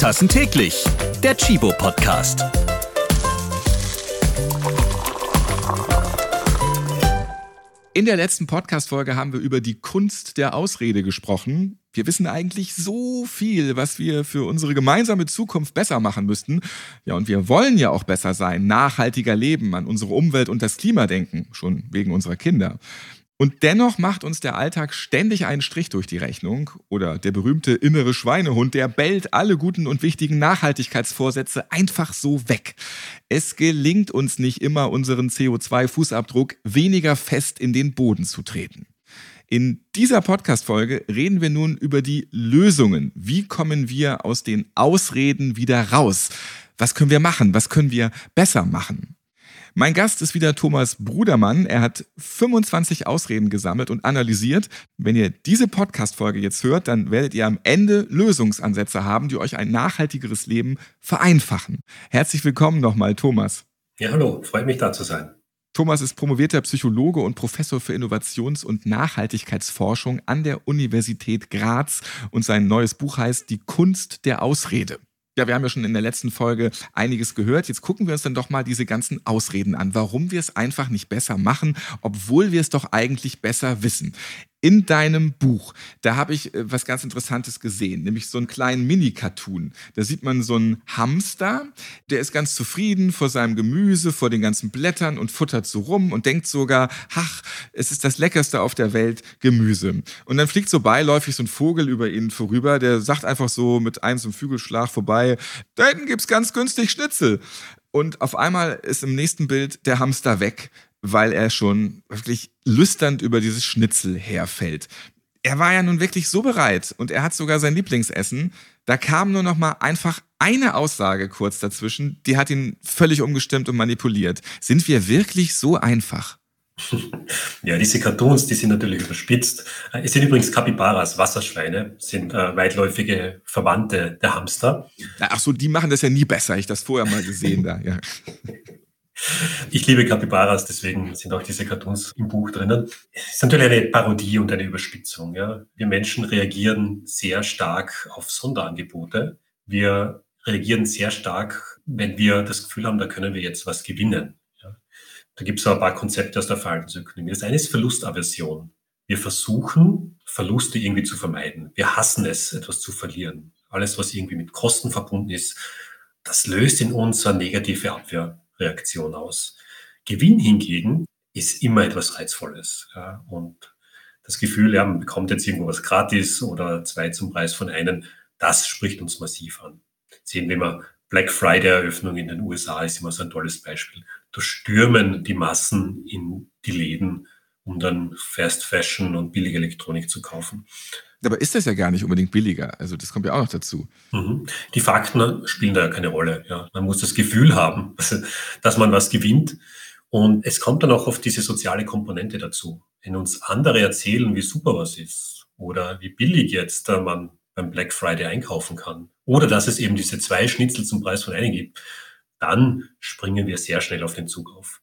Milchtassen täglich. Der Chibo Podcast. In der letzten Podcast-Folge haben wir über die Kunst der Ausrede gesprochen. Wir wissen eigentlich so viel, was wir für unsere gemeinsame Zukunft besser machen müssten. Ja, und wir wollen ja auch besser sein, nachhaltiger leben, an unsere Umwelt und das Klima denken, schon wegen unserer Kinder. Und dennoch macht uns der Alltag ständig einen Strich durch die Rechnung. Oder der berühmte innere Schweinehund, der bellt alle guten und wichtigen Nachhaltigkeitsvorsätze einfach so weg. Es gelingt uns nicht immer, unseren CO2-Fußabdruck weniger fest in den Boden zu treten. In dieser Podcast-Folge reden wir nun über die Lösungen. Wie kommen wir aus den Ausreden wieder raus? Was können wir machen? Was können wir besser machen? Mein Gast ist wieder Thomas Brudermann. Er hat 25 Ausreden gesammelt und analysiert. Wenn ihr diese Podcast-Folge jetzt hört, dann werdet ihr am Ende Lösungsansätze haben, die euch ein nachhaltigeres Leben vereinfachen. Herzlich willkommen nochmal, Thomas. Ja, hallo, freut mich da zu sein. Thomas ist promovierter Psychologe und Professor für Innovations- und Nachhaltigkeitsforschung an der Universität Graz und sein neues Buch heißt Die Kunst der Ausrede. Ja, wir haben ja schon in der letzten Folge einiges gehört. Jetzt gucken wir uns dann doch mal diese ganzen Ausreden an, warum wir es einfach nicht besser machen, obwohl wir es doch eigentlich besser wissen in deinem Buch, da habe ich äh, was ganz Interessantes gesehen, nämlich so einen kleinen Mini-Cartoon. Da sieht man so einen Hamster, der ist ganz zufrieden vor seinem Gemüse, vor den ganzen Blättern und futtert so rum und denkt sogar, ach, es ist das Leckerste auf der Welt, Gemüse. Und dann fliegt so beiläufig so ein Vogel über ihn vorüber, der sagt einfach so mit einem so einem Flügelschlag vorbei, da hinten gibt's ganz günstig Schnitzel. Und auf einmal ist im nächsten Bild der Hamster weg weil er schon wirklich lüsternd über dieses Schnitzel herfällt. Er war ja nun wirklich so bereit und er hat sogar sein Lieblingsessen. Da kam nur noch mal einfach eine Aussage kurz dazwischen, die hat ihn völlig umgestimmt und manipuliert. Sind wir wirklich so einfach? Ja, diese Cartoons, die sind natürlich überspitzt. Es sind übrigens Kapibaras, Wasserschweine, sind äh, weitläufige Verwandte der Hamster. Ach so, die machen das ja nie besser. Ich das vorher mal gesehen da. Ja. Ich liebe Capybaras, deswegen sind auch diese Cartoons im Buch drinnen. Es ist natürlich eine Parodie und eine Überspitzung. Ja. Wir Menschen reagieren sehr stark auf Sonderangebote. Wir reagieren sehr stark, wenn wir das Gefühl haben, da können wir jetzt was gewinnen. Ja. Da gibt es ein paar Konzepte aus der Verhaltensökonomie. Das eine ist Verlustaversion. Wir versuchen, Verluste irgendwie zu vermeiden. Wir hassen es, etwas zu verlieren. Alles, was irgendwie mit Kosten verbunden ist, das löst in uns eine negative Abwehr Reaktion aus. Gewinn hingegen ist immer etwas Reizvolles. Ja, und das Gefühl, ja, man bekommt jetzt irgendwo was gratis oder zwei zum Preis von einem, das spricht uns massiv an. Sehen wir mal, Black Friday-Eröffnung in den USA ist immer so ein tolles Beispiel. Da stürmen die Massen in die Läden, um dann Fast Fashion und billige Elektronik zu kaufen. Aber ist das ja gar nicht unbedingt billiger. Also das kommt ja auch noch dazu. Mhm. Die Fakten spielen da ja keine Rolle. Ja. Man muss das Gefühl haben, dass man was gewinnt. Und es kommt dann auch auf diese soziale Komponente dazu. Wenn uns andere erzählen, wie super was ist oder wie billig jetzt man beim Black Friday einkaufen kann oder dass es eben diese zwei Schnitzel zum Preis von einem gibt, dann springen wir sehr schnell auf den Zug auf.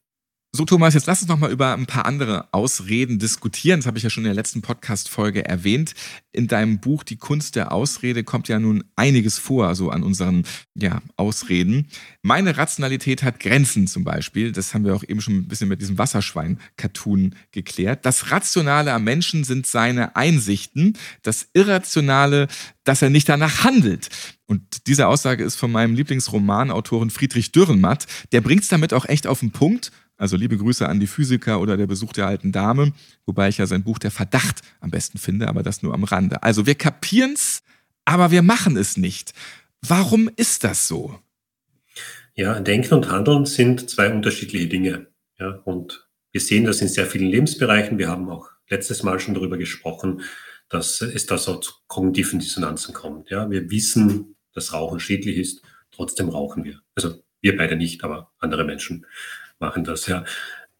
So, Thomas, jetzt lass uns noch mal über ein paar andere Ausreden diskutieren. Das habe ich ja schon in der letzten Podcast-Folge erwähnt. In deinem Buch Die Kunst der Ausrede kommt ja nun einiges vor, so an unseren ja, Ausreden. Meine Rationalität hat Grenzen zum Beispiel. Das haben wir auch eben schon ein bisschen mit diesem Wasserschwein-Cartoon geklärt. Das Rationale am Menschen sind seine Einsichten. Das Irrationale, dass er nicht danach handelt. Und diese Aussage ist von meinem Lieblingsromanautoren Friedrich Dürrenmatt. Der bringt es damit auch echt auf den Punkt. Also liebe Grüße an die Physiker oder der Besuch der alten Dame, wobei ich ja sein Buch Der Verdacht am besten finde, aber das nur am Rande. Also wir kapieren's, aber wir machen es nicht. Warum ist das so? Ja, Denken und Handeln sind zwei unterschiedliche Dinge. Ja, und wir sehen das in sehr vielen Lebensbereichen. Wir haben auch letztes Mal schon darüber gesprochen, dass es da so zu kognitiven Dissonanzen kommt. Ja, wir wissen, dass Rauchen schädlich ist, trotzdem rauchen wir. Also wir beide nicht, aber andere Menschen machen das, ja.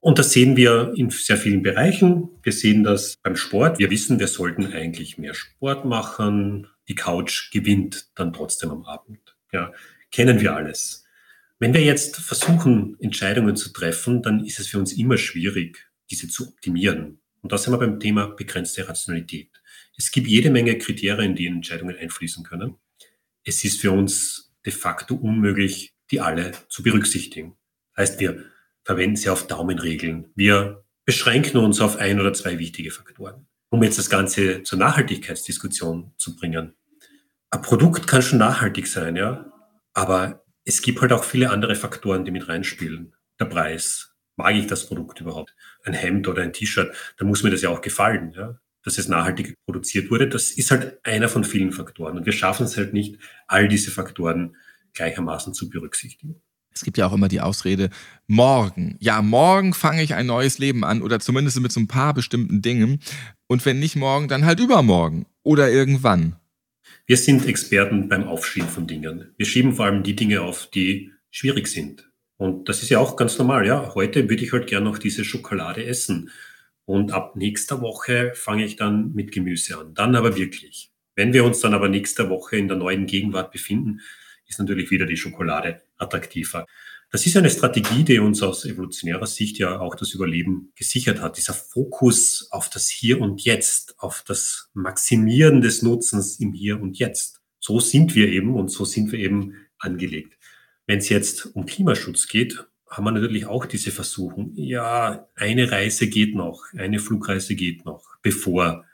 Und das sehen wir in sehr vielen Bereichen. Wir sehen das beim Sport. Wir wissen, wir sollten eigentlich mehr Sport machen. Die Couch gewinnt dann trotzdem am Abend. Ja, kennen wir alles. Wenn wir jetzt versuchen, Entscheidungen zu treffen, dann ist es für uns immer schwierig, diese zu optimieren. Und da sind wir beim Thema begrenzte Rationalität. Es gibt jede Menge Kriterien, die in Entscheidungen einfließen können. es ist für uns de facto unmöglich, die alle zu berücksichtigen. Heißt, wir verwenden sie auf Daumenregeln. Wir beschränken uns auf ein oder zwei wichtige Faktoren. Um jetzt das Ganze zur Nachhaltigkeitsdiskussion zu bringen. Ein Produkt kann schon nachhaltig sein, ja, aber es gibt halt auch viele andere Faktoren, die mit reinspielen. Der Preis. Mag ich das Produkt überhaupt? Ein Hemd oder ein T-Shirt, da muss mir das ja auch gefallen, ja dass es nachhaltig produziert wurde. Das ist halt einer von vielen Faktoren. Und wir schaffen es halt nicht, all diese Faktoren gleichermaßen zu berücksichtigen. Es gibt ja auch immer die Ausrede, morgen. Ja, morgen fange ich ein neues Leben an oder zumindest mit so ein paar bestimmten Dingen. Und wenn nicht morgen, dann halt übermorgen oder irgendwann. Wir sind Experten beim Aufschieben von Dingen. Wir schieben vor allem die Dinge auf, die schwierig sind. Und das ist ja auch ganz normal. Ja, heute würde ich halt gerne noch diese Schokolade essen. Und ab nächster Woche fange ich dann mit Gemüse an. Dann aber wirklich. Wenn wir uns dann aber nächste Woche in der neuen Gegenwart befinden, ist natürlich wieder die Schokolade attraktiver. Das ist eine Strategie, die uns aus evolutionärer Sicht ja auch das Überleben gesichert hat. Dieser Fokus auf das Hier und Jetzt, auf das Maximieren des Nutzens im Hier und Jetzt. So sind wir eben und so sind wir eben angelegt. Wenn es jetzt um Klimaschutz geht, haben wir natürlich auch diese Versuchung, ja, eine Reise geht noch, eine Flugreise geht noch, bevor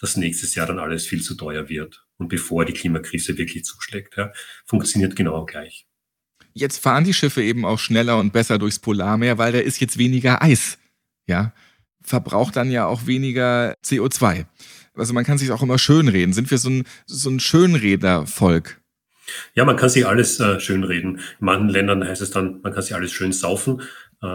das nächstes Jahr dann alles viel zu teuer wird und bevor die Klimakrise wirklich zuschlägt. Ja, funktioniert genau gleich. Jetzt fahren die Schiffe eben auch schneller und besser durchs Polarmeer, weil da ist jetzt weniger Eis. Ja, verbraucht dann ja auch weniger CO2. Also man kann sich auch immer schönreden. Sind wir so ein, so ein Schönrednervolk? Ja, man kann sich alles äh, schön reden. In manchen Ländern heißt es dann, man kann sich alles schön saufen äh,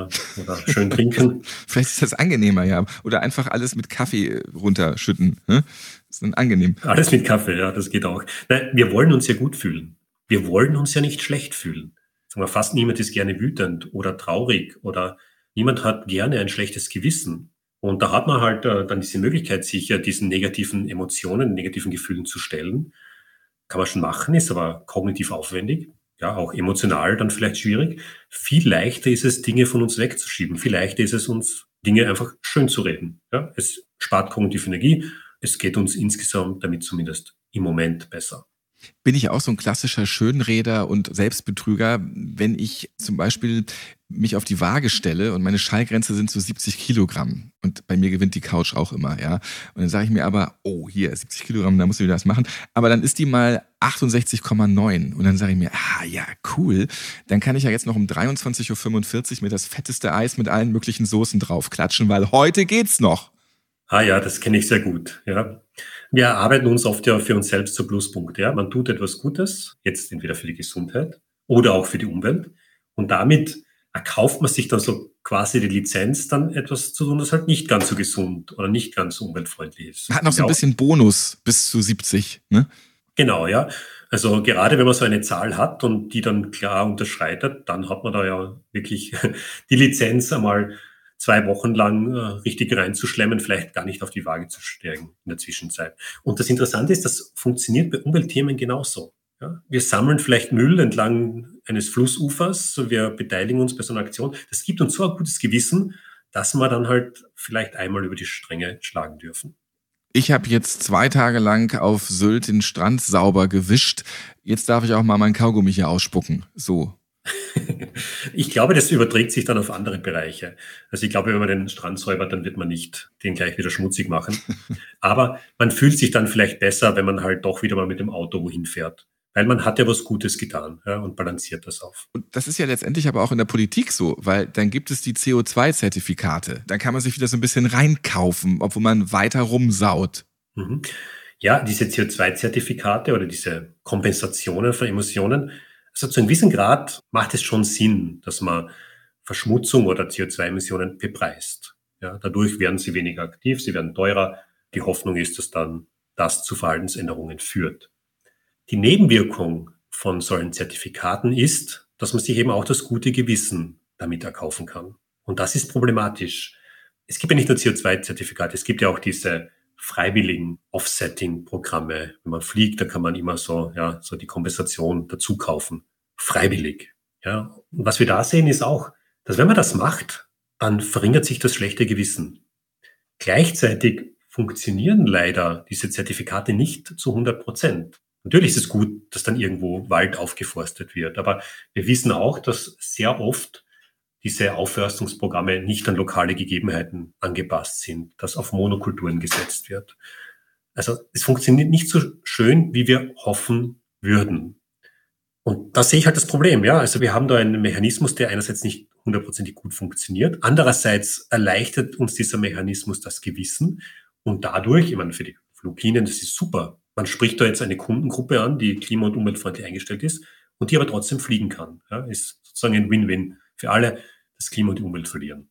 oder schön trinken. Vielleicht ist das angenehmer, ja. Oder einfach alles mit Kaffee runterschütten. Ne? Ist dann angenehm. Alles mit Kaffee, ja, das geht auch. Nein, wir wollen uns ja gut fühlen. Wir wollen uns ja nicht schlecht fühlen. Sagen wir, fast niemand ist gerne wütend oder traurig oder niemand hat gerne ein schlechtes Gewissen. Und da hat man halt äh, dann diese Möglichkeit, sich ja diesen negativen Emotionen, negativen Gefühlen zu stellen kann man schon machen, ist aber kognitiv aufwendig, ja, auch emotional dann vielleicht schwierig. Viel leichter ist es, Dinge von uns wegzuschieben. Viel leichter ist es, uns Dinge einfach schön zu reden. Ja, es spart kognitive Energie. Es geht uns insgesamt damit zumindest im Moment besser bin ich auch so ein klassischer Schönreder und Selbstbetrüger, wenn ich zum Beispiel mich auf die Waage stelle und meine Schallgrenze sind so 70 Kilogramm und bei mir gewinnt die Couch auch immer, ja. Und dann sage ich mir aber, oh, hier 70 Kilogramm, da muss ich wieder was machen. Aber dann ist die mal 68,9 und dann sage ich mir, ah ja, cool. Dann kann ich ja jetzt noch um 23.45 Uhr mir das fetteste Eis mit allen möglichen Soßen draufklatschen, weil heute geht's noch. Ah ja, das kenne ich sehr gut, ja. Wir arbeiten uns oft ja für uns selbst zu Pluspunkte. Ja? Man tut etwas Gutes, jetzt entweder für die Gesundheit oder auch für die Umwelt. Und damit erkauft man sich dann so quasi die Lizenz, dann etwas zu tun, das halt nicht ganz so gesund oder nicht ganz so umweltfreundlich ist. Man hat noch so ein bisschen Bonus bis zu 70, ne? Genau, ja. Also gerade wenn man so eine Zahl hat und die dann klar unterschreitet, dann hat man da ja wirklich die Lizenz einmal zwei Wochen lang äh, richtig reinzuschlemmen, vielleicht gar nicht auf die Waage zu steigen in der Zwischenzeit. Und das Interessante ist, das funktioniert bei Umweltthemen genauso. Ja? Wir sammeln vielleicht Müll entlang eines Flussufers, wir beteiligen uns bei so einer Aktion. Das gibt uns so ein gutes Gewissen, dass wir dann halt vielleicht einmal über die Stränge schlagen dürfen. Ich habe jetzt zwei Tage lang auf Sylt den Strand sauber gewischt. Jetzt darf ich auch mal mein Kaugummi hier ausspucken. So, ich glaube, das überträgt sich dann auf andere Bereiche. Also ich glaube, wenn man den Strand säubert, dann wird man nicht den gleich wieder schmutzig machen. Aber man fühlt sich dann vielleicht besser, wenn man halt doch wieder mal mit dem Auto wohin fährt. Weil man hat ja was Gutes getan ja, und balanciert das auf. Und das ist ja letztendlich aber auch in der Politik so, weil dann gibt es die CO2-Zertifikate. Dann kann man sich wieder so ein bisschen reinkaufen, obwohl man weiter rumsaut. Mhm. Ja, diese CO2-Zertifikate oder diese Kompensationen von Emissionen, also zu einem gewissen Grad macht es schon Sinn, dass man Verschmutzung oder CO2-Emissionen bepreist. Ja, dadurch werden sie weniger aktiv, sie werden teurer. Die Hoffnung ist, dass dann das zu Verhaltensänderungen führt. Die Nebenwirkung von solchen Zertifikaten ist, dass man sich eben auch das gute Gewissen damit erkaufen kann. Und das ist problematisch. Es gibt ja nicht nur CO2-Zertifikate, es gibt ja auch diese freiwilligen Offsetting-Programme. Wenn man fliegt, da kann man immer so, ja, so die Kompensation dazu kaufen. Freiwillig. Ja. Und was wir da sehen, ist auch, dass wenn man das macht, dann verringert sich das schlechte Gewissen. Gleichzeitig funktionieren leider diese Zertifikate nicht zu 100 Prozent. Natürlich ist es gut, dass dann irgendwo Wald aufgeforstet wird, aber wir wissen auch, dass sehr oft diese Aufforstungsprogramme nicht an lokale Gegebenheiten angepasst sind, dass auf Monokulturen gesetzt wird. Also es funktioniert nicht so schön, wie wir hoffen würden. Und da sehe ich halt das Problem, ja. Also wir haben da einen Mechanismus, der einerseits nicht hundertprozentig gut funktioniert. Andererseits erleichtert uns dieser Mechanismus das Gewissen und dadurch, ich meine, für die Fluglinien, das ist super. Man spricht da jetzt eine Kundengruppe an, die klima- und umweltfreundlich eingestellt ist und die aber trotzdem fliegen kann. Ja, ist sozusagen ein Win-Win für alle, das Klima und die Umwelt verlieren.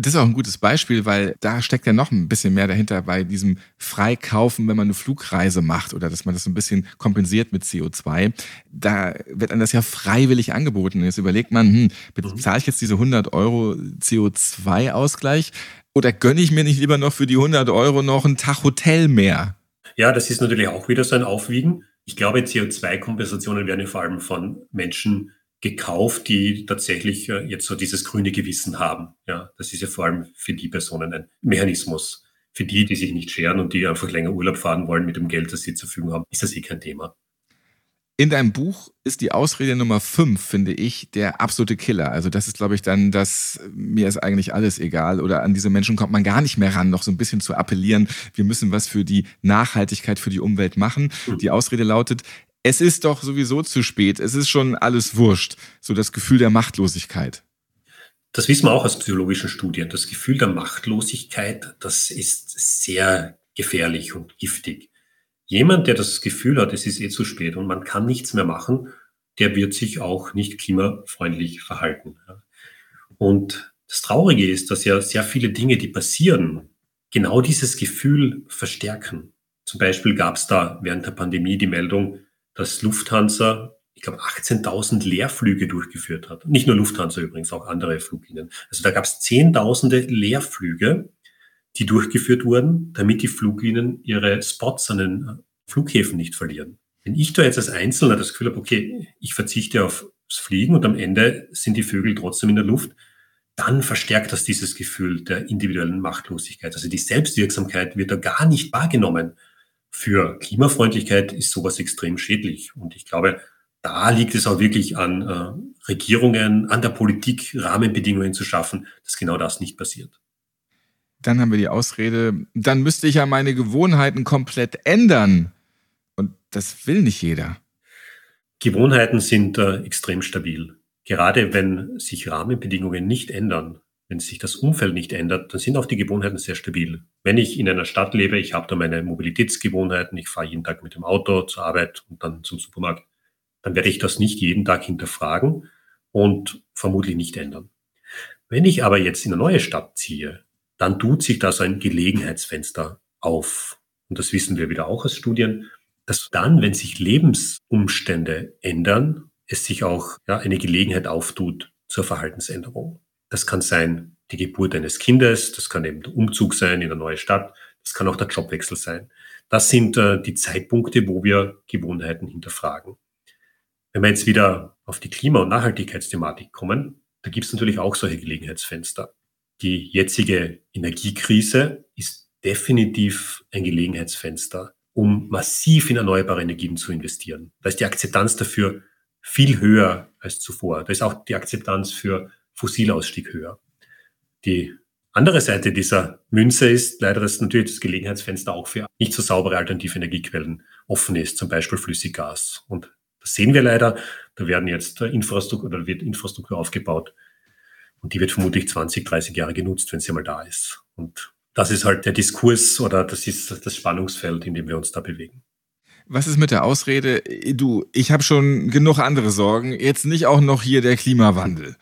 Das ist auch ein gutes Beispiel, weil da steckt ja noch ein bisschen mehr dahinter bei diesem Freikaufen, wenn man eine Flugreise macht oder dass man das ein bisschen kompensiert mit CO2. Da wird einem das ja freiwillig angeboten. Jetzt überlegt man, hm, bezahle ich jetzt diese 100 Euro CO2-Ausgleich oder gönne ich mir nicht lieber noch für die 100 Euro noch einen Tag Hotel mehr? Ja, das ist natürlich auch wieder so ein Aufwiegen. Ich glaube, CO2-Kompensationen werden vor allem von Menschen gekauft, die tatsächlich äh, jetzt so dieses grüne Gewissen haben. Ja, das ist ja vor allem für die Personen ein Mechanismus. Für die, die sich nicht scheren und die einfach länger Urlaub fahren wollen mit dem Geld, das sie zur Verfügung haben, ist das eh kein Thema. In deinem Buch ist die Ausrede Nummer 5, finde ich, der absolute Killer. Also das ist, glaube ich, dann das, mir ist eigentlich alles egal oder an diese Menschen kommt man gar nicht mehr ran, noch so ein bisschen zu appellieren, wir müssen was für die Nachhaltigkeit, für die Umwelt machen. Mhm. Die Ausrede lautet, es ist doch sowieso zu spät, es ist schon alles wurscht. So das Gefühl der Machtlosigkeit. Das wissen wir auch aus psychologischen Studien. Das Gefühl der Machtlosigkeit, das ist sehr gefährlich und giftig. Jemand, der das Gefühl hat, es ist eh zu spät und man kann nichts mehr machen, der wird sich auch nicht klimafreundlich verhalten. Und das Traurige ist, dass ja sehr viele Dinge, die passieren, genau dieses Gefühl verstärken. Zum Beispiel gab es da während der Pandemie die Meldung, dass Lufthansa, ich glaube, 18.000 Leerflüge durchgeführt hat. Nicht nur Lufthansa übrigens, auch andere Fluglinien. Also da gab es Zehntausende Leerflüge, die durchgeführt wurden, damit die Fluglinien ihre Spots an den äh, Flughäfen nicht verlieren. Wenn ich da jetzt als Einzelner das Gefühl habe, okay, ich verzichte aufs Fliegen und am Ende sind die Vögel trotzdem in der Luft, dann verstärkt das dieses Gefühl der individuellen Machtlosigkeit. Also die Selbstwirksamkeit wird da gar nicht wahrgenommen für Klimafreundlichkeit ist sowas extrem schädlich. Und ich glaube, da liegt es auch wirklich an äh, Regierungen, an der Politik, Rahmenbedingungen zu schaffen, dass genau das nicht passiert. Dann haben wir die Ausrede, dann müsste ich ja meine Gewohnheiten komplett ändern. Und das will nicht jeder. Gewohnheiten sind äh, extrem stabil. Gerade wenn sich Rahmenbedingungen nicht ändern, wenn sich das Umfeld nicht ändert, dann sind auch die Gewohnheiten sehr stabil. Wenn ich in einer Stadt lebe, ich habe da meine Mobilitätsgewohnheiten, ich fahre jeden Tag mit dem Auto zur Arbeit und dann zum Supermarkt, dann werde ich das nicht jeden Tag hinterfragen und vermutlich nicht ändern. Wenn ich aber jetzt in eine neue Stadt ziehe, dann tut sich da so ein Gelegenheitsfenster auf. Und das wissen wir wieder auch aus Studien, dass dann, wenn sich Lebensumstände ändern, es sich auch ja, eine Gelegenheit auftut zur Verhaltensänderung. Das kann sein die Geburt eines Kindes, das kann eben der Umzug sein in eine neue Stadt, das kann auch der Jobwechsel sein. Das sind äh, die Zeitpunkte, wo wir Gewohnheiten hinterfragen. Wenn wir jetzt wieder auf die Klima- und Nachhaltigkeitsthematik kommen, da gibt es natürlich auch solche Gelegenheitsfenster. Die jetzige Energiekrise ist definitiv ein Gelegenheitsfenster, um massiv in erneuerbare Energien zu investieren. Da ist die Akzeptanz dafür viel höher als zuvor. Da ist auch die Akzeptanz für Fossilausstieg höher. Die andere Seite dieser Münze ist leider, dass natürlich das Gelegenheitsfenster auch für nicht so saubere alternative Energiequellen offen ist, zum Beispiel Flüssiggas. Und das sehen wir leider. Da werden jetzt Infrastruktur oder wird Infrastruktur aufgebaut. Und die wird vermutlich 20, 30 Jahre genutzt, wenn sie mal da ist. Und das ist halt der Diskurs oder das ist das Spannungsfeld, in dem wir uns da bewegen. Was ist mit der Ausrede, du, ich habe schon genug andere Sorgen, jetzt nicht auch noch hier der Klimawandel?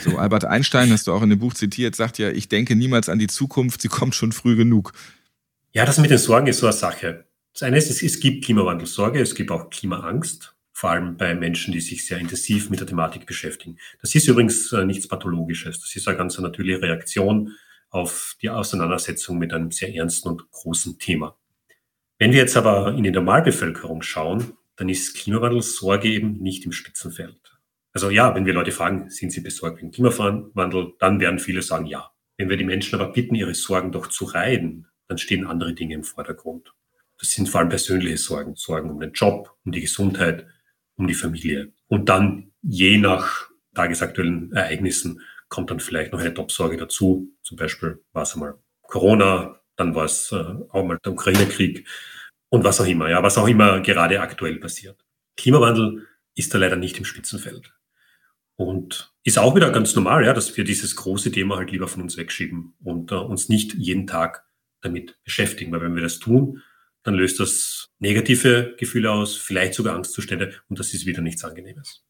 So Albert Einstein, hast du auch in dem Buch zitiert, sagt ja, ich denke niemals an die Zukunft, sie kommt schon früh genug. Ja, das mit den Sorgen ist so eine Sache. Das eine ist, es, gibt Klimawandelsorge, es gibt auch Klimaangst, vor allem bei Menschen, die sich sehr intensiv mit der Thematik beschäftigen. Das ist übrigens äh, nichts Pathologisches, das ist eine ganz natürliche Reaktion auf die Auseinandersetzung mit einem sehr ernsten und großen Thema. Wenn wir jetzt aber in die Normalbevölkerung schauen, dann ist Klimawandelsorge eben nicht im Spitzenfeld. Also ja, wenn wir Leute fragen, sind sie besorgt wegen Klimawandel, dann werden viele sagen ja. Wenn wir die Menschen aber bitten, ihre Sorgen doch zu reiden, dann stehen andere Dinge im Vordergrund. Das sind vor allem persönliche Sorgen, Sorgen um den Job, um die Gesundheit, um die Familie. Und dann je nach tagesaktuellen Ereignissen kommt dann vielleicht noch eine Top-Sorge dazu. Zum Beispiel war es einmal Corona, dann war es äh, auch mal der Ukraine-Krieg und was auch immer, ja, was auch immer gerade aktuell passiert. Klimawandel ist da leider nicht im Spitzenfeld. Und ist auch wieder ganz normal, ja, dass wir dieses große Thema halt lieber von uns wegschieben und äh, uns nicht jeden Tag damit beschäftigen. Weil wenn wir das tun, dann löst das negative Gefühle aus, vielleicht sogar Angstzustände und das ist wieder nichts Angenehmes.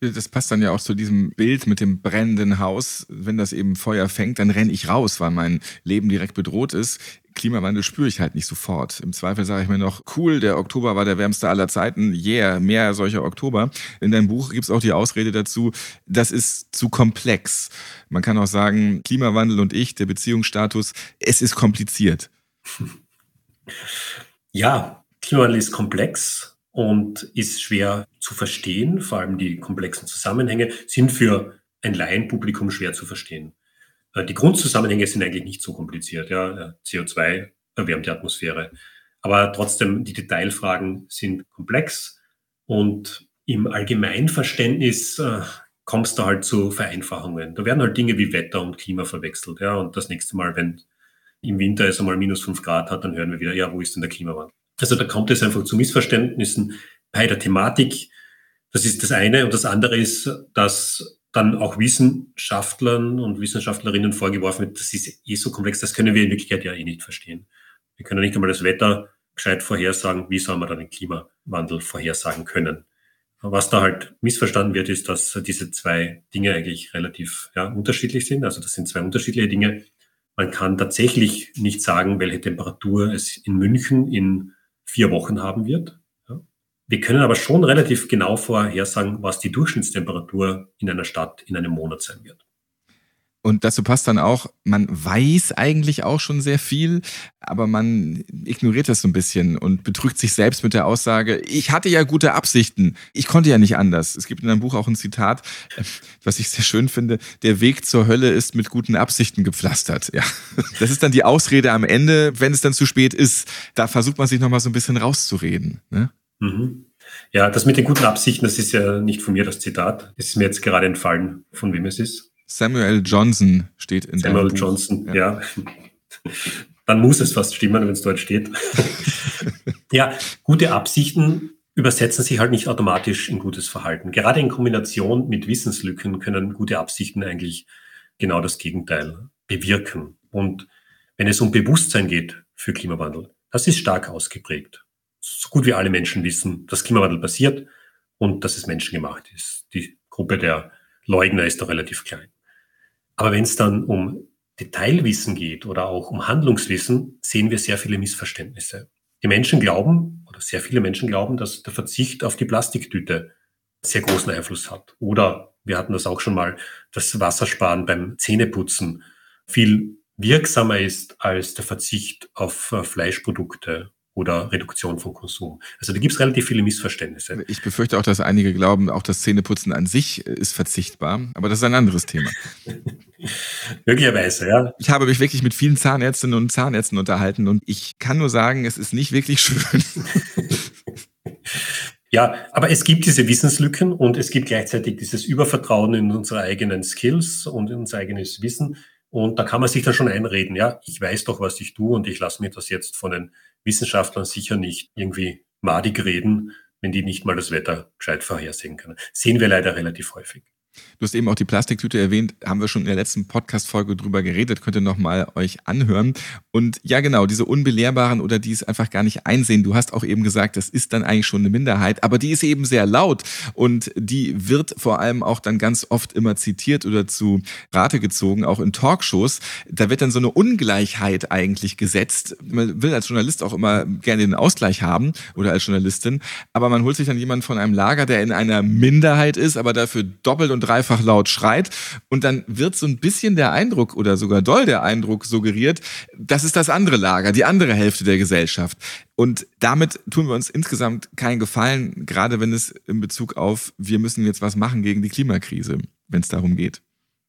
Das passt dann ja auch zu diesem Bild mit dem brennenden Haus. Wenn das eben Feuer fängt, dann renne ich raus, weil mein Leben direkt bedroht ist. Klimawandel spüre ich halt nicht sofort. Im Zweifel sage ich mir noch, cool, der Oktober war der wärmste aller Zeiten. Yeah, mehr solcher Oktober. In deinem Buch gibt es auch die Ausrede dazu, das ist zu komplex. Man kann auch sagen, Klimawandel und ich, der Beziehungsstatus, es ist kompliziert. Ja, Klimawandel ist komplex und ist schwer zu verstehen. Vor allem die komplexen Zusammenhänge sind für ein Laienpublikum schwer zu verstehen. Äh, die Grundzusammenhänge sind eigentlich nicht so kompliziert. Ja, CO2 erwärmt die Atmosphäre. Aber trotzdem, die Detailfragen sind komplex und im Allgemeinverständnis äh, kommst du halt zu Vereinfachungen. Da werden halt Dinge wie Wetter und Klima verwechselt. Ja, und das nächste Mal, wenn im Winter es einmal minus fünf Grad hat, dann hören wir wieder, ja, wo ist denn der Klimawandel? Also da kommt es einfach zu Missverständnissen bei der Thematik. Das ist das eine. Und das andere ist, dass dann auch Wissenschaftlern und Wissenschaftlerinnen vorgeworfen wird, das ist eh so komplex, das können wir in Wirklichkeit ja eh nicht verstehen. Wir können nicht einmal das Wetter gescheit vorhersagen, wie soll man dann den Klimawandel vorhersagen können? Was da halt missverstanden wird, ist, dass diese zwei Dinge eigentlich relativ ja, unterschiedlich sind. Also das sind zwei unterschiedliche Dinge. Man kann tatsächlich nicht sagen, welche Temperatur es in München in vier Wochen haben wird. Wir können aber schon relativ genau vorhersagen, was die Durchschnittstemperatur in einer Stadt in einem Monat sein wird. Und dazu passt dann auch, man weiß eigentlich auch schon sehr viel, aber man ignoriert das so ein bisschen und betrügt sich selbst mit der Aussage, ich hatte ja gute Absichten, ich konnte ja nicht anders. Es gibt in einem Buch auch ein Zitat, was ich sehr schön finde, der Weg zur Hölle ist mit guten Absichten gepflastert. Ja, das ist dann die Ausrede am Ende, wenn es dann zu spät ist. Da versucht man sich nochmal so ein bisschen rauszureden. Ne? Mhm. Ja, das mit den guten Absichten, das ist ja nicht von mir das Zitat. Es ist mir jetzt gerade entfallen, von wem es ist. Samuel Johnson steht in Samuel Johnson, ja. ja. Dann muss es fast stimmen, wenn es dort steht. ja, gute Absichten übersetzen sich halt nicht automatisch in gutes Verhalten. Gerade in Kombination mit Wissenslücken können gute Absichten eigentlich genau das Gegenteil bewirken. Und wenn es um Bewusstsein geht für Klimawandel, das ist stark ausgeprägt. So gut wie alle Menschen wissen, dass Klimawandel passiert und dass es menschengemacht ist. Die Gruppe der Leugner ist doch relativ klein. Aber wenn es dann um Detailwissen geht oder auch um Handlungswissen, sehen wir sehr viele Missverständnisse. Die Menschen glauben, oder sehr viele Menschen glauben, dass der Verzicht auf die Plastiktüte sehr großen Einfluss hat. Oder wir hatten das auch schon mal, dass Wassersparen beim Zähneputzen viel wirksamer ist als der Verzicht auf äh, Fleischprodukte oder Reduktion von Konsum. Also da gibt es relativ viele Missverständnisse. Ich befürchte auch, dass einige glauben, auch das Zähneputzen an sich ist verzichtbar, aber das ist ein anderes Thema. Möglicherweise, ja. Ich habe mich wirklich mit vielen Zahnärztinnen und Zahnärzten unterhalten und ich kann nur sagen, es ist nicht wirklich schön. Ja, aber es gibt diese Wissenslücken und es gibt gleichzeitig dieses Übervertrauen in unsere eigenen Skills und in unser eigenes Wissen. Und da kann man sich dann schon einreden, ja, ich weiß doch, was ich tue und ich lasse mir das jetzt von den Wissenschaftlern sicher nicht irgendwie madig reden, wenn die nicht mal das Wetter gescheit vorhersehen können. Sehen wir leider relativ häufig. Du hast eben auch die Plastiktüte erwähnt, haben wir schon in der letzten Podcast-Folge drüber geredet, könnt ihr nochmal euch anhören. Und ja, genau, diese Unbelehrbaren oder die es einfach gar nicht einsehen. Du hast auch eben gesagt, das ist dann eigentlich schon eine Minderheit, aber die ist eben sehr laut und die wird vor allem auch dann ganz oft immer zitiert oder zu Rate gezogen, auch in Talkshows. Da wird dann so eine Ungleichheit eigentlich gesetzt. Man will als Journalist auch immer gerne den Ausgleich haben oder als Journalistin, aber man holt sich dann jemanden von einem Lager, der in einer Minderheit ist, aber dafür doppelt und dreifach laut schreit. Und dann wird so ein bisschen der Eindruck oder sogar doll der Eindruck suggeriert, das ist das andere Lager, die andere Hälfte der Gesellschaft. Und damit tun wir uns insgesamt keinen Gefallen, gerade wenn es in Bezug auf, wir müssen jetzt was machen gegen die Klimakrise, wenn es darum geht.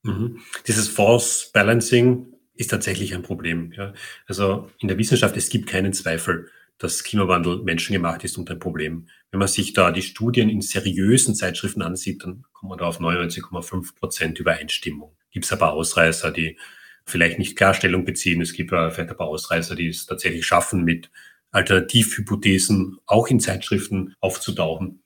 Mhm. Dieses False Balancing ist tatsächlich ein Problem. Ja. Also in der Wissenschaft, es gibt keinen Zweifel, dass Klimawandel menschengemacht ist und ein Problem. Wenn man sich da die Studien in seriösen Zeitschriften ansieht, dann kommt man da auf 99,5 Prozent Übereinstimmung. Gibt es aber Ausreißer, die vielleicht nicht Klarstellung beziehen. Es gibt vielleicht ein paar Ausreißer, die es tatsächlich schaffen, mit Alternativhypothesen auch in Zeitschriften aufzutauchen.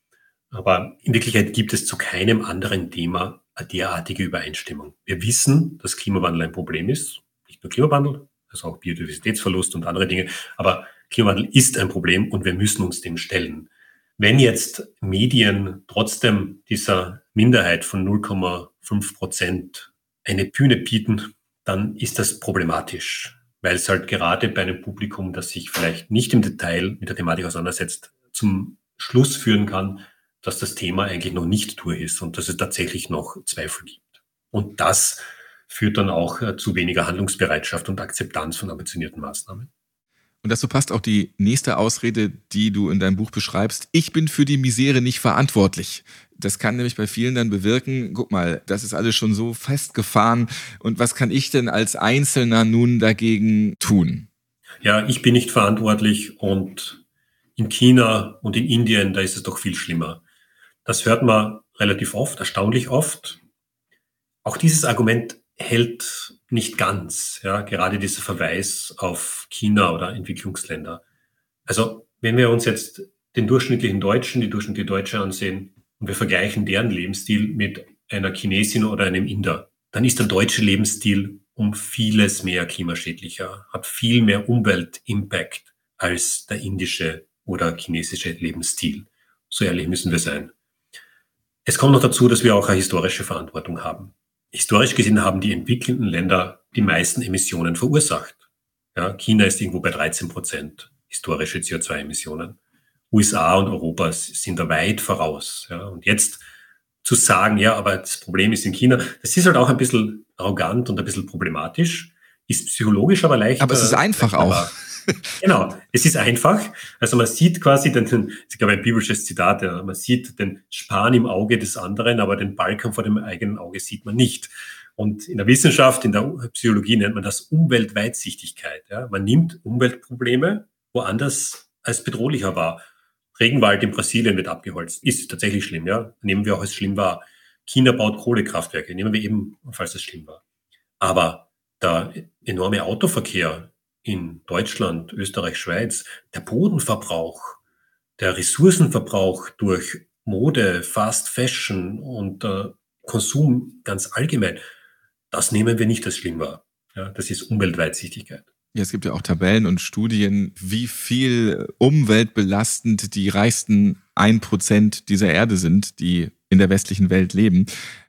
Aber in Wirklichkeit gibt es zu keinem anderen Thema eine derartige Übereinstimmung. Wir wissen, dass Klimawandel ein Problem ist. Nicht nur Klimawandel, also auch Biodiversitätsverlust und andere Dinge. Aber Klimawandel ist ein Problem und wir müssen uns dem stellen. Wenn jetzt Medien trotzdem dieser Minderheit von 0,5 Prozent eine Bühne bieten, dann ist das problematisch, weil es halt gerade bei einem Publikum, das sich vielleicht nicht im Detail mit der Thematik auseinandersetzt, zum Schluss führen kann, dass das Thema eigentlich noch nicht durch ist und dass es tatsächlich noch Zweifel gibt. Und das führt dann auch äh, zu weniger Handlungsbereitschaft und Akzeptanz von ambitionierten Maßnahmen. Und dazu passt auch die nächste Ausrede, die du in deinem Buch beschreibst. Ich bin für die Misere nicht verantwortlich. Das kann nämlich bei vielen dann bewirken, guck mal, das ist alles schon so festgefahren. Und was kann ich denn als Einzelner nun dagegen tun? Ja, ich bin nicht verantwortlich und in China und in Indien, da ist es doch viel schlimmer. Das hört man relativ oft, erstaunlich oft. Auch dieses Argument hält nicht ganz, ja, gerade dieser Verweis auf China oder Entwicklungsländer. Also, wenn wir uns jetzt den durchschnittlichen Deutschen, die durchschnittliche Deutsche ansehen und wir vergleichen deren Lebensstil mit einer Chinesin oder einem Inder, dann ist der deutsche Lebensstil um vieles mehr klimaschädlicher, hat viel mehr Umweltimpact als der indische oder chinesische Lebensstil. So ehrlich müssen wir sein. Es kommt noch dazu, dass wir auch eine historische Verantwortung haben. Historisch gesehen haben die entwickelnden Länder die meisten Emissionen verursacht. Ja, China ist irgendwo bei 13 Prozent historische CO2-Emissionen. USA und Europa sind da weit voraus. Ja. Und jetzt zu sagen, ja, aber das Problem ist in China, das ist halt auch ein bisschen arrogant und ein bisschen problematisch, ist psychologisch aber leicht. Aber es ist einfach auch. Genau, es ist einfach. Also man sieht quasi den, ich glaube ein biblisches Zitat, man sieht den Span im Auge des anderen, aber den Balken vor dem eigenen Auge sieht man nicht. Und in der Wissenschaft, in der Psychologie nennt man das Umweltweitsichtigkeit. Ja. Man nimmt Umweltprobleme woanders als bedrohlicher wahr. Regenwald in Brasilien wird abgeholzt. Ist tatsächlich schlimm, ja. Nehmen wir auch als schlimm wahr. China baut Kohlekraftwerke. Nehmen wir eben, falls es schlimm war. Aber der enorme Autoverkehr in Deutschland, Österreich, Schweiz, der Bodenverbrauch, der Ressourcenverbrauch durch Mode, Fast Fashion und äh, Konsum ganz allgemein, das nehmen wir nicht als schlimm wahr. Ja, das ist Umweltweitsichtigkeit. Ja, es gibt ja auch Tabellen und Studien, wie viel umweltbelastend die reichsten ein Prozent dieser Erde sind, die in der westlichen Welt leben.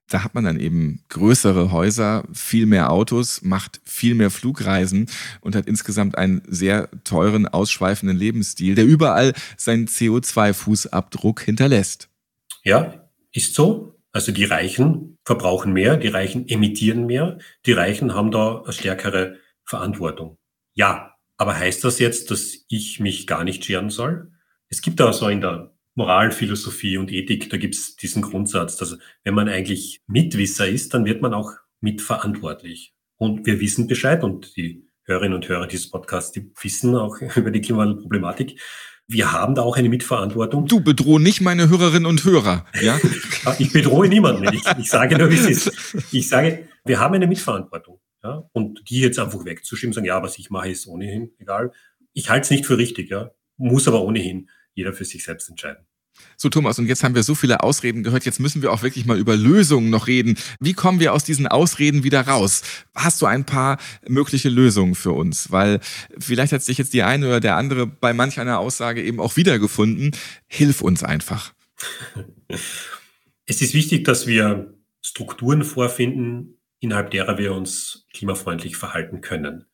Da hat man dann eben größere Häuser, viel mehr Autos, macht viel mehr Flugreisen und hat insgesamt einen sehr teuren, ausschweifenden Lebensstil, der überall seinen CO2-Fußabdruck hinterlässt. Ja, ist so. Also die Reichen verbrauchen mehr, die Reichen emittieren mehr, die Reichen haben da eine stärkere Verantwortung. Ja, aber heißt das jetzt, dass ich mich gar nicht scheren soll? Es gibt da so in der Moralphilosophie und Ethik, da gibt es diesen Grundsatz, dass wenn man eigentlich Mitwisser ist, dann wird man auch mitverantwortlich. Und wir wissen Bescheid und die Hörerinnen und Hörer dieses Podcasts, die wissen auch über die Klimaproblematik. Wir haben da auch eine Mitverantwortung. Du bedrohe nicht meine Hörerinnen und Hörer, ja? ich bedrohe niemanden. Ich, ich sage nur, wie es ist. Ich sage, wir haben eine Mitverantwortung. Ja? Und die jetzt einfach wegzuschieben, sagen, ja, was ich mache, ist ohnehin egal. Ich halte es nicht für richtig, ja. Muss aber ohnehin jeder für sich selbst entscheiden. So, Thomas, und jetzt haben wir so viele Ausreden gehört, jetzt müssen wir auch wirklich mal über Lösungen noch reden. Wie kommen wir aus diesen Ausreden wieder raus? Hast du ein paar mögliche Lösungen für uns? Weil vielleicht hat sich jetzt die eine oder der andere bei manch einer Aussage eben auch wiedergefunden. Hilf uns einfach. Es ist wichtig, dass wir Strukturen vorfinden, innerhalb derer wir uns klimafreundlich verhalten können.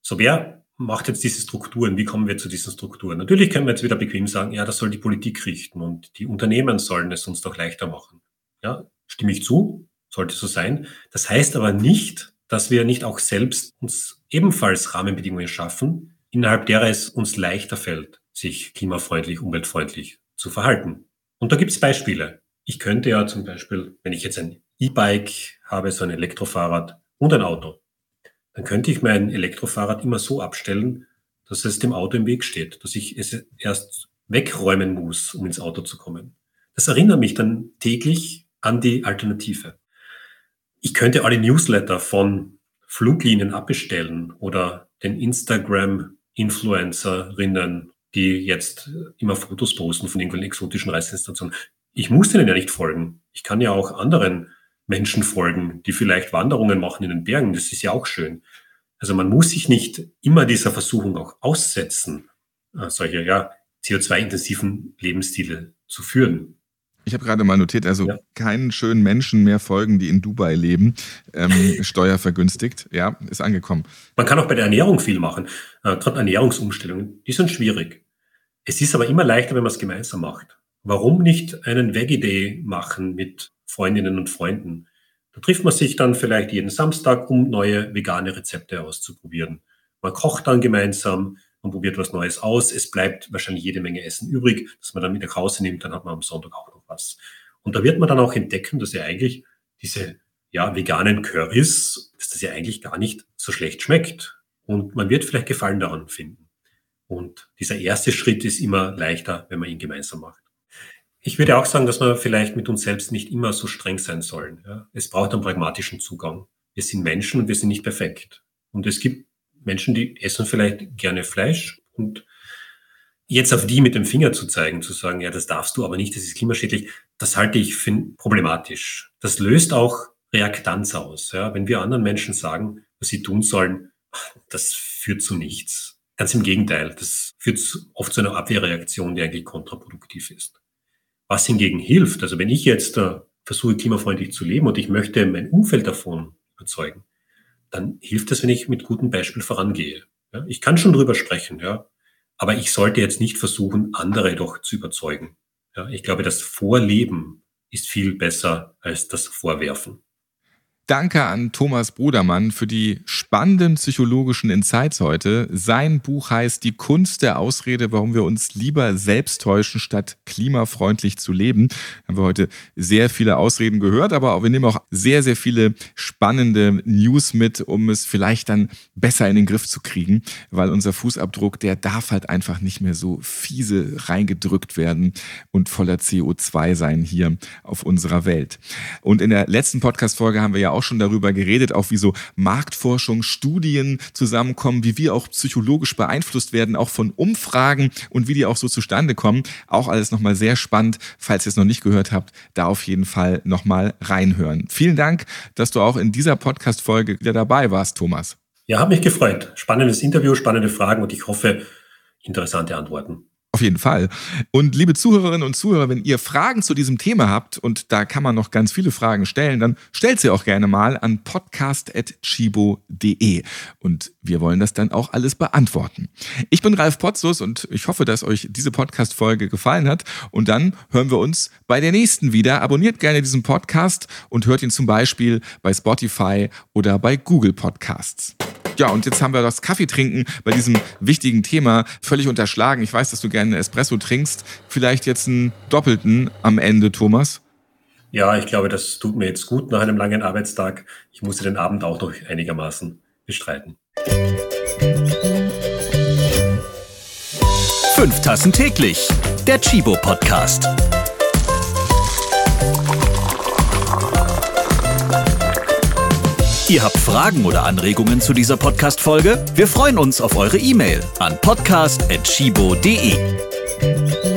So, wer macht jetzt diese Strukturen? Wie kommen wir zu diesen Strukturen? Natürlich können wir jetzt wieder bequem sagen, ja, das soll die Politik richten und die Unternehmen sollen es uns doch leichter machen. Ja, stimme ich zu, sollte so sein. Das heißt aber nicht, dass wir nicht auch selbst uns ebenfalls Rahmenbedingungen schaffen, innerhalb derer es uns leichter fällt, sich klimafreundlich, umweltfreundlich zu verhalten. Und da gibt es Beispiele. Ich könnte ja zum Beispiel, wenn ich jetzt ein E-Bike habe, so ein Elektrofahrrad und ein Auto, dann könnte ich mein Elektrofahrrad immer so abstellen, dass es dem Auto im Weg steht, dass ich es erst wegräumen muss, um ins Auto zu kommen. Das erinnert mich dann täglich an die Alternative. Ich könnte alle Newsletter von Fluglinien abbestellen oder den Instagram-Influencerinnen, die jetzt immer Fotos posten von irgendwelchen exotischen Reisestationen. Ich muss denen ja nicht folgen. Ich kann ja auch anderen Menschen folgen, die vielleicht Wanderungen machen in den Bergen. Das ist ja auch schön. Also man muss sich nicht immer dieser Versuchung auch aussetzen, äh, solche ja, CO2-intensiven Lebensstile zu führen. Ich habe gerade mal notiert, also ja. keinen schönen Menschen mehr folgen, die in Dubai leben, ähm, steuervergünstigt. Ja, ist angekommen. Man kann auch bei der Ernährung viel machen. Äh, Gerade Ernährungsumstellungen, die sind schwierig. Es ist aber immer leichter, wenn man es gemeinsam macht. Warum nicht einen Veggie Day machen mit Freundinnen und Freunden? Da trifft man sich dann vielleicht jeden Samstag, um neue vegane Rezepte auszuprobieren. Man kocht dann gemeinsam, man probiert was Neues aus. Es bleibt wahrscheinlich jede Menge Essen übrig, das man dann mit nach Hause nimmt. Dann hat man am Sonntag auch noch was. Und da wird man dann auch entdecken, dass ja eigentlich diese ja, veganen Currys, dass das ja eigentlich gar nicht so schlecht schmeckt. Und man wird vielleicht Gefallen daran finden. Und dieser erste Schritt ist immer leichter, wenn man ihn gemeinsam macht. Ich würde auch sagen, dass wir vielleicht mit uns selbst nicht immer so streng sein sollen. Ja. Es braucht einen pragmatischen Zugang. Wir sind Menschen und wir sind nicht perfekt. Und es gibt Menschen, die essen vielleicht gerne Fleisch und jetzt auf die mit dem Finger zu zeigen, zu sagen, ja, das darfst du aber nicht, das ist klimaschädlich, das halte ich für problematisch. Das löst auch Reaktanz aus. Ja. Wenn wir anderen Menschen sagen, was sie tun sollen, das führt zu nichts. Ganz im Gegenteil, das führt oft zu einer Abwehrreaktion, die eigentlich kontraproduktiv ist. Was hingegen hilft, also wenn ich jetzt äh, versuche, klimafreundlich zu leben und ich möchte mein Umfeld davon überzeugen, dann hilft es, wenn ich mit gutem Beispiel vorangehe. Ja, ich kann schon drüber sprechen, ja, aber ich sollte jetzt nicht versuchen, andere doch zu überzeugen. Ja, ich glaube, das Vorleben ist viel besser als das Vorwerfen. Danke an Thomas Brudermann für die spannenden psychologischen Insights heute. Sein Buch heißt Die Kunst der Ausrede, warum wir uns lieber selbst täuschen, statt klimafreundlich zu leben. Haben wir heute sehr viele Ausreden gehört, aber wir nehmen auch sehr, sehr viele spannende News mit, um es vielleicht dann besser in den Griff zu kriegen, weil unser Fußabdruck, der darf halt einfach nicht mehr so fiese reingedrückt werden und voller CO2 sein hier auf unserer Welt. Und in der letzten Podcast-Folge haben wir ja auch schon darüber geredet, auch wie so Marktforschung, Studien zusammenkommen, wie wir auch psychologisch beeinflusst werden, auch von Umfragen und wie die auch so zustande kommen. Auch alles nochmal sehr spannend. Falls ihr es noch nicht gehört habt, da auf jeden Fall nochmal reinhören. Vielen Dank, dass du auch in dieser Podcast-Folge wieder dabei warst, Thomas. Ja, hat mich gefreut. Spannendes Interview, spannende Fragen und ich hoffe, interessante Antworten. Auf jeden Fall. Und liebe Zuhörerinnen und Zuhörer, wenn ihr Fragen zu diesem Thema habt, und da kann man noch ganz viele Fragen stellen, dann stellt sie auch gerne mal an podcast.chibo.de. Und wir wollen das dann auch alles beantworten. Ich bin Ralf Potzus und ich hoffe, dass euch diese Podcast-Folge gefallen hat. Und dann hören wir uns bei der nächsten wieder. Abonniert gerne diesen Podcast und hört ihn zum Beispiel bei Spotify oder bei Google Podcasts. Ja, und jetzt haben wir das Kaffeetrinken bei diesem wichtigen Thema völlig unterschlagen. Ich weiß, dass du gerne Espresso trinkst. Vielleicht jetzt einen doppelten am Ende, Thomas? Ja, ich glaube, das tut mir jetzt gut nach einem langen Arbeitstag. Ich musste den Abend auch noch einigermaßen bestreiten. Fünf Tassen täglich. Der Chibo Podcast. Ihr habt Fragen oder Anregungen zu dieser Podcast-Folge? Wir freuen uns auf eure E-Mail an podcast.chibo.de.